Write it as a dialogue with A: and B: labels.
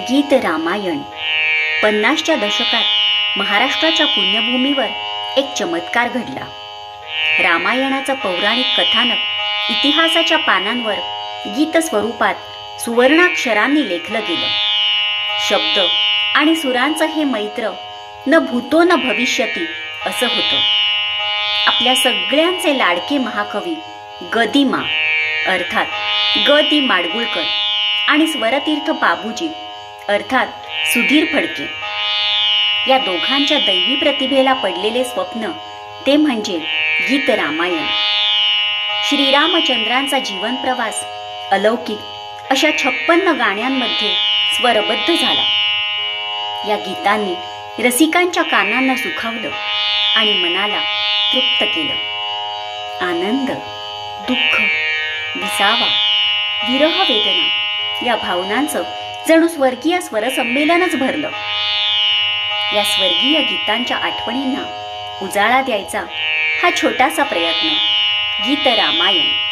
A: गीत रामायण. पन्नासच्या दशकात महाराष्ट्राच्या पुण्यभूमीवर एक चमत्कार घडला. रामायणाचं पौराणिक कथानक इतिहासाच्या पानांवर गीत स्वरूपात सुवर्णाक्षरांनी लेखलं गेलं. शब्द आणि सुरांचं हे मैत्र न भूतो न भविष्यती असं होतं. आपल्या सगळ्यांचे लाडके महाकवी गदिमा अर्थात ग दि माडगुळकर आणि स्वरतीर्थ बाबूजी अर्थात सुधीर फडके. या दोघांच्या दैवी प्रतिभेला पडलेले स्वप्न ते म्हणजे गीत रामायण. श्रीरामचंद्रांचा जीवन प्रवास अलौकिक अशा छप्पन्न गाण्यांमध्ये स्वरबद्ध झाला. या गीतांनी रसिकांच्या कानांना सुखावलं आणि मनाला तृप्त केलं. आनंद दुःख विसावा विरह वेदना या भावनांचं जणू स्वर्गीय स्वरसंमेलनच भरलं. या स्वर्गीय गीतांच्या आठवणींना उजाळा द्यायचा हा छोटासा प्रयत्न. गीत रामायण.